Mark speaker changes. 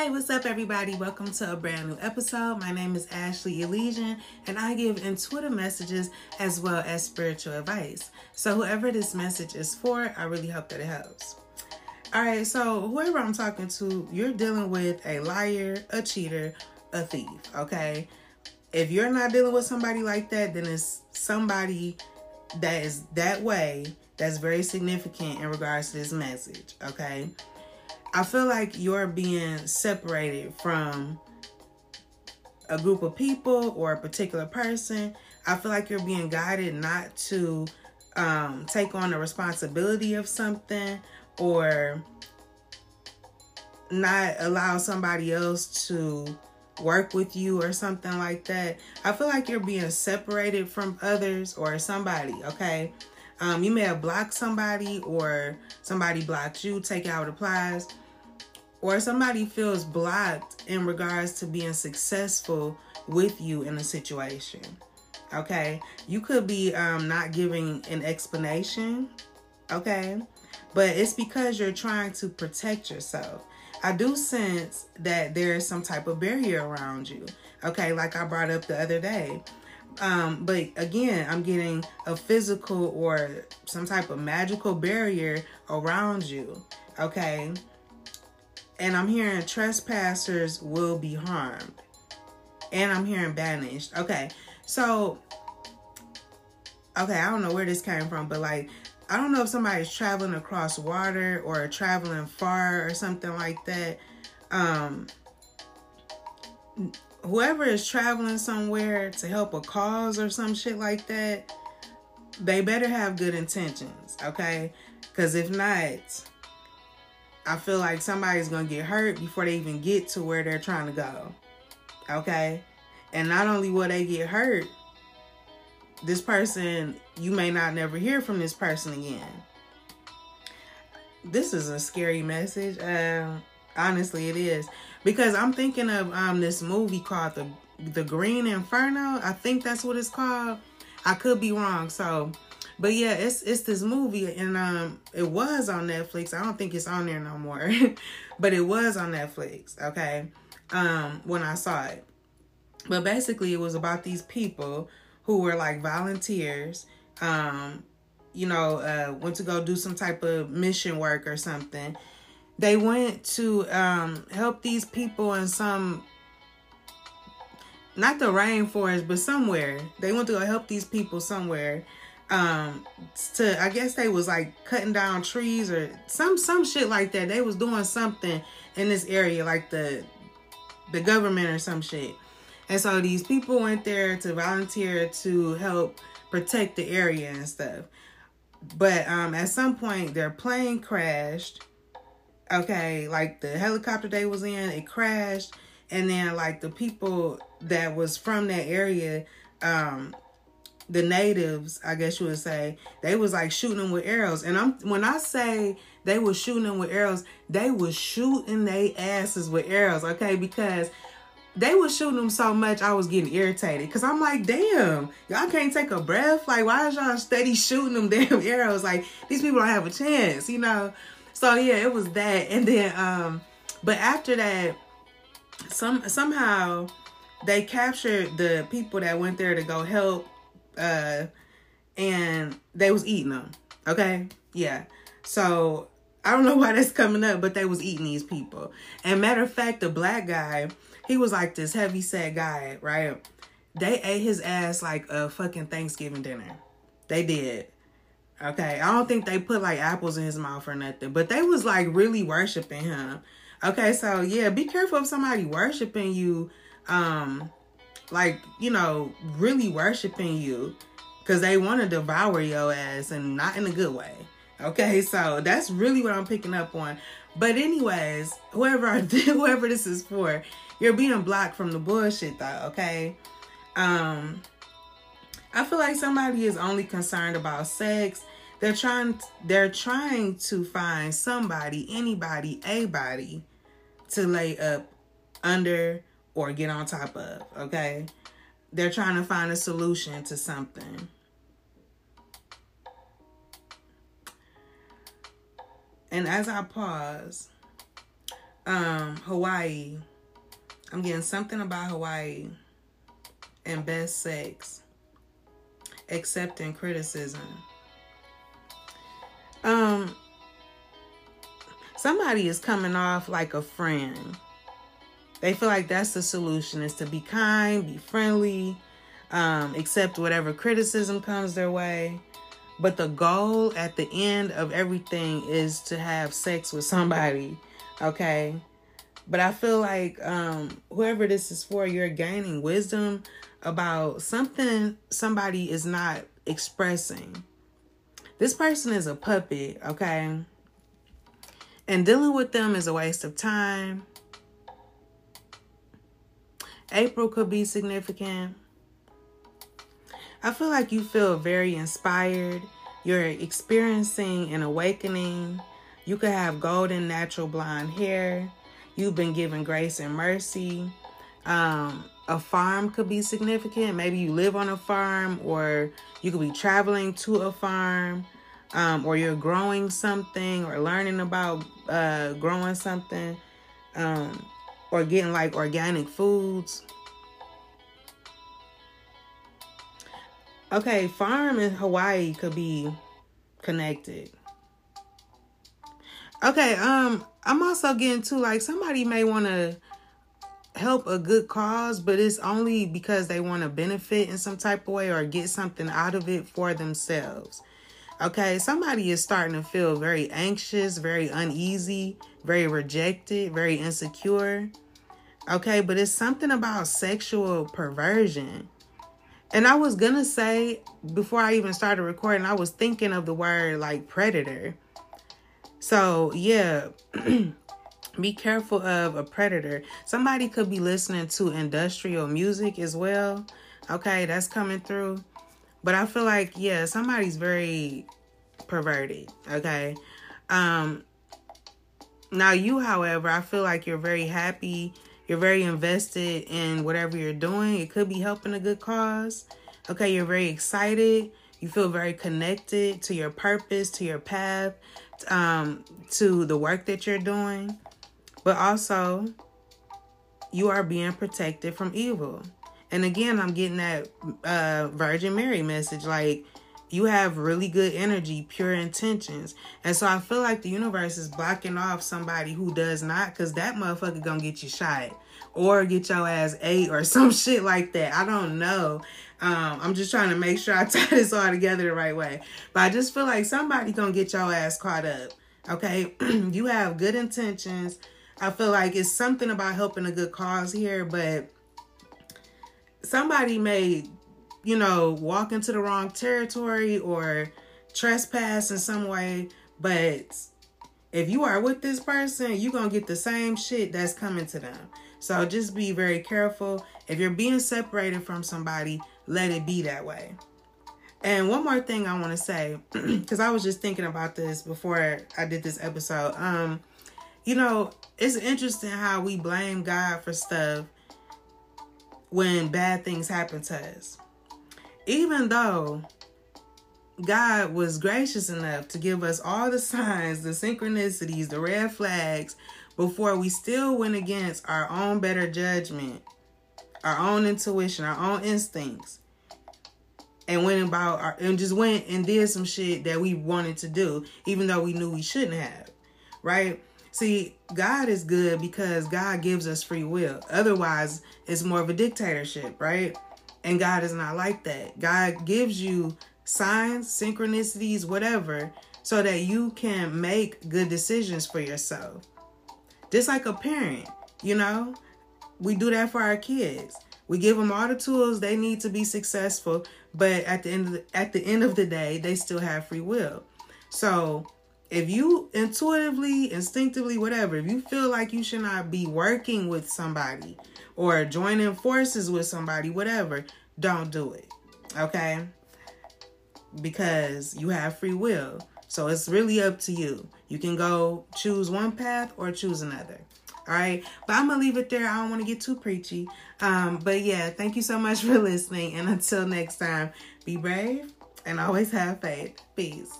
Speaker 1: Hey, what's up, everybody? Welcome to a brand new episode. My name is Ashley Elysian, and I give intuitive messages as well as spiritual advice. So, whoever this message is for, I really hope that it helps. All right, so whoever I'm talking to, you're dealing with a liar, a cheater, a thief, okay? If you're not dealing with somebody like that, then it's somebody that is that way that's very significant in regards to this message, okay? I feel like you're being separated from a group of people or a particular person. I feel like you're being guided not to um, take on the responsibility of something or not allow somebody else to work with you or something like that. I feel like you're being separated from others or somebody, okay? Um, you may have blocked somebody or somebody blocked you, take out applies or somebody feels blocked in regards to being successful with you in a situation. Okay, you could be um, not giving an explanation. Okay, but it's because you're trying to protect yourself. I do sense that there's some type of barrier around you. Okay, like I brought up the other day. Um, but again, I'm getting a physical or some type of magical barrier around you. Okay and I'm hearing trespassers will be harmed. And I'm hearing banished. Okay. So okay, I don't know where this came from, but like I don't know if somebody's traveling across water or traveling far or something like that. Um whoever is traveling somewhere to help a cause or some shit like that, they better have good intentions, okay? Cuz if not, I feel like somebody's gonna get hurt before they even get to where they're trying to go. Okay? And not only will they get hurt, this person, you may not never hear from this person again. This is a scary message. Uh, honestly, it is. Because I'm thinking of um this movie called The The Green Inferno. I think that's what it's called. I could be wrong. So but yeah, it's it's this movie and um it was on Netflix. I don't think it's on there no more. but it was on Netflix, okay? Um when I saw it. But basically it was about these people who were like volunteers um you know, uh went to go do some type of mission work or something. They went to um help these people in some not the rainforest, but somewhere. They went to go help these people somewhere um to I guess they was like cutting down trees or some some shit like that. They was doing something in this area like the the government or some shit. And so these people went there to volunteer to help protect the area and stuff. But um at some point their plane crashed. Okay, like the helicopter they was in, it crashed and then like the people that was from that area um the natives, I guess you would say, they was like shooting them with arrows. And I'm when I say they was shooting them with arrows, they was shooting their asses with arrows, okay? Because they was shooting them so much, I was getting irritated. Cause I'm like, damn, y'all can't take a breath. Like, why is y'all steady shooting them damn arrows? Like, these people don't have a chance, you know? So yeah, it was that. And then, um, but after that, some somehow they captured the people that went there to go help uh, and they was eating them. Okay, yeah. So I don't know why that's coming up, but they was eating these people. And matter of fact, the black guy, he was like this heavy set guy, right? They ate his ass like a fucking Thanksgiving dinner. They did. Okay, I don't think they put like apples in his mouth or nothing, but they was like really worshiping him. Okay, so yeah, be careful of somebody worshiping you. Um, like you know really worshiping you because they want to devour your ass and not in a good way okay so that's really what i'm picking up on but anyways whoever I whoever this is for you're being blocked from the bullshit though okay um i feel like somebody is only concerned about sex they're trying they're trying to find somebody anybody a body to lay up under or get on top of, okay? They're trying to find a solution to something. And as I pause, Um, Hawaii. I'm getting something about Hawaii and best sex. Accepting criticism. Um, somebody is coming off like a friend. They feel like that's the solution is to be kind, be friendly, um, accept whatever criticism comes their way. But the goal at the end of everything is to have sex with somebody, okay? But I feel like um, whoever this is for, you're gaining wisdom about something somebody is not expressing. This person is a puppet, okay? And dealing with them is a waste of time. April could be significant. I feel like you feel very inspired. You're experiencing an awakening. You could have golden natural blonde hair. You've been given grace and mercy. Um, a farm could be significant. Maybe you live on a farm, or you could be traveling to a farm, um, or you're growing something, or learning about uh, growing something, um, or getting like organic foods. Okay, farm in Hawaii could be connected. Okay, um, I'm also getting to like somebody may want to help a good cause, but it's only because they want to benefit in some type of way or get something out of it for themselves. Okay, somebody is starting to feel very anxious, very uneasy, very rejected, very insecure. Okay, but it's something about sexual perversion. And I was gonna say before I even started recording, I was thinking of the word like predator. So yeah, be careful of a predator. Somebody could be listening to industrial music as well. Okay, that's coming through. But I feel like yeah, somebody's very perverted. Okay. Um now you, however, I feel like you're very happy you're very invested in whatever you're doing. It could be helping a good cause. Okay, you're very excited. You feel very connected to your purpose, to your path, um, to the work that you're doing. But also, you are being protected from evil. And again, I'm getting that uh, Virgin Mary message like, you have really good energy, pure intentions. And so I feel like the universe is blocking off somebody who does not, because that motherfucker gonna get you shot or get your ass ate or some shit like that. I don't know. Um, I'm just trying to make sure I tie this all together the right way. But I just feel like somebody gonna get your ass caught up. Okay, you have good intentions. I feel like it's something about helping a good cause here, but somebody may you know, walk into the wrong territory or trespass in some way. But if you are with this person, you're going to get the same shit that's coming to them. So just be very careful. If you're being separated from somebody, let it be that way. And one more thing I want to say, because I was just thinking about this before I did this episode. Um, you know, it's interesting how we blame God for stuff when bad things happen to us even though God was gracious enough to give us all the signs, the synchronicities, the red flags before we still went against our own better judgment, our own intuition, our own instincts, and went about our and just went and did some shit that we wanted to do, even though we knew we shouldn't have. Right? See, God is good because God gives us free will. Otherwise, it's more of a dictatorship, right? And God is not like that. God gives you signs, synchronicities, whatever, so that you can make good decisions for yourself. Just like a parent, you know, we do that for our kids. We give them all the tools they need to be successful, but at the end of the, at the end of the day, they still have free will. So, if you intuitively, instinctively, whatever, if you feel like you should not be working with somebody or joining forces with somebody, whatever, don't do it. Okay? Because you have free will. So it's really up to you. You can go choose one path or choose another. All right. But I'm going to leave it there. I don't want to get too preachy. Um, but yeah, thank you so much for listening. And until next time, be brave and always have faith. Peace.